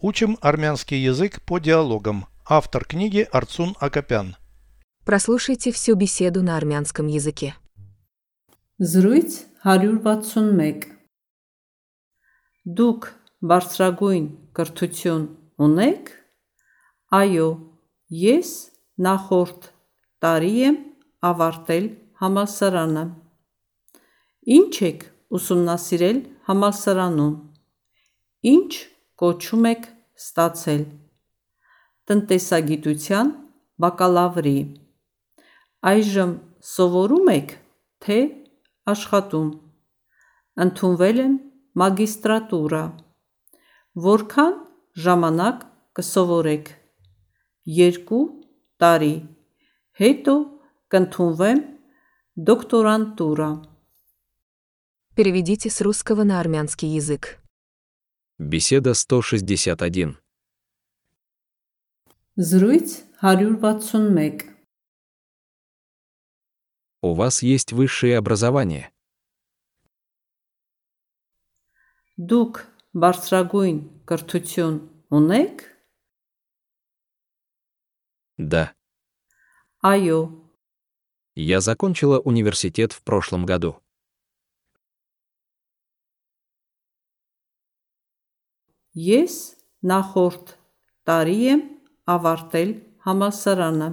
Учим армянский язык по диалогам. Автор книги Арцун Акопян. Прослушайте всю беседу на армянском языке. Զրույց 161 Դուք բարձրագույն կրթություն ունեք? Այո, ես նախորդ տարի եմ ավարտել համալսարանը։ Ինչ եք ուսումնասիրել համալսարանում։ Ինչ կոչում եք ստացել։ Տնտեսագիտության բակալավրի։ Այժմ սովորում եք, թե աշխատում։ Ընդունվել եմ մագիստրատուրա։ Որքան ժամանակ կսովորեք։ Երկու տարի։ Հետո կընդունվեմ դոկտորանտուրա։ Переведите с русского на армянский язык. Беседа 161. Զրույց 161 У вас есть высшее образование. Դուք բարձրագույն կրթություն ունեք։ Да. Այո, Я закончила университет в прошлом году. ես նախորդ տարի եմ ավարտել համալսարանը։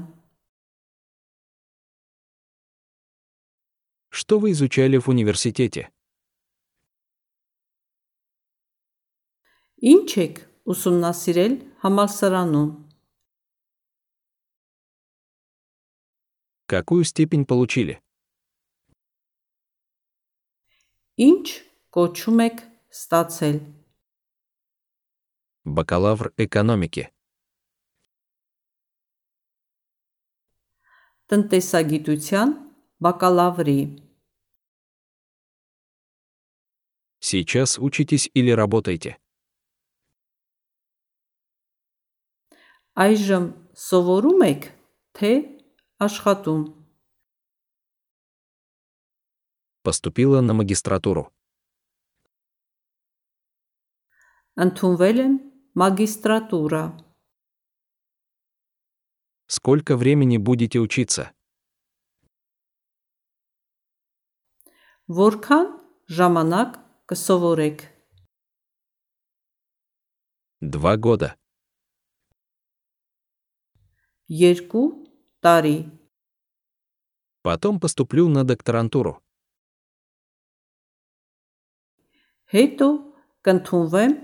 Что вы изучали в университете? Ինչ եք ուսումնասիրել համալսարանում։ Какую степень получили? Ինչ կոչում եք ստացել։ Бакалавр экономики. Տնտեսագիտության բակալավրի։ Сейчас учитесь или работаете? Այժմ սովորում եք, թե աշխատում։ Поступила на магистратуру. Ընդունվել եմ մագիստրատուրա։ Сколько времени будете учиться? Որքան ժամանակ կսովորեք։ Два года. Երկու տարի։ Потом поступлю на докторантуру. Հետո կընդունվեմ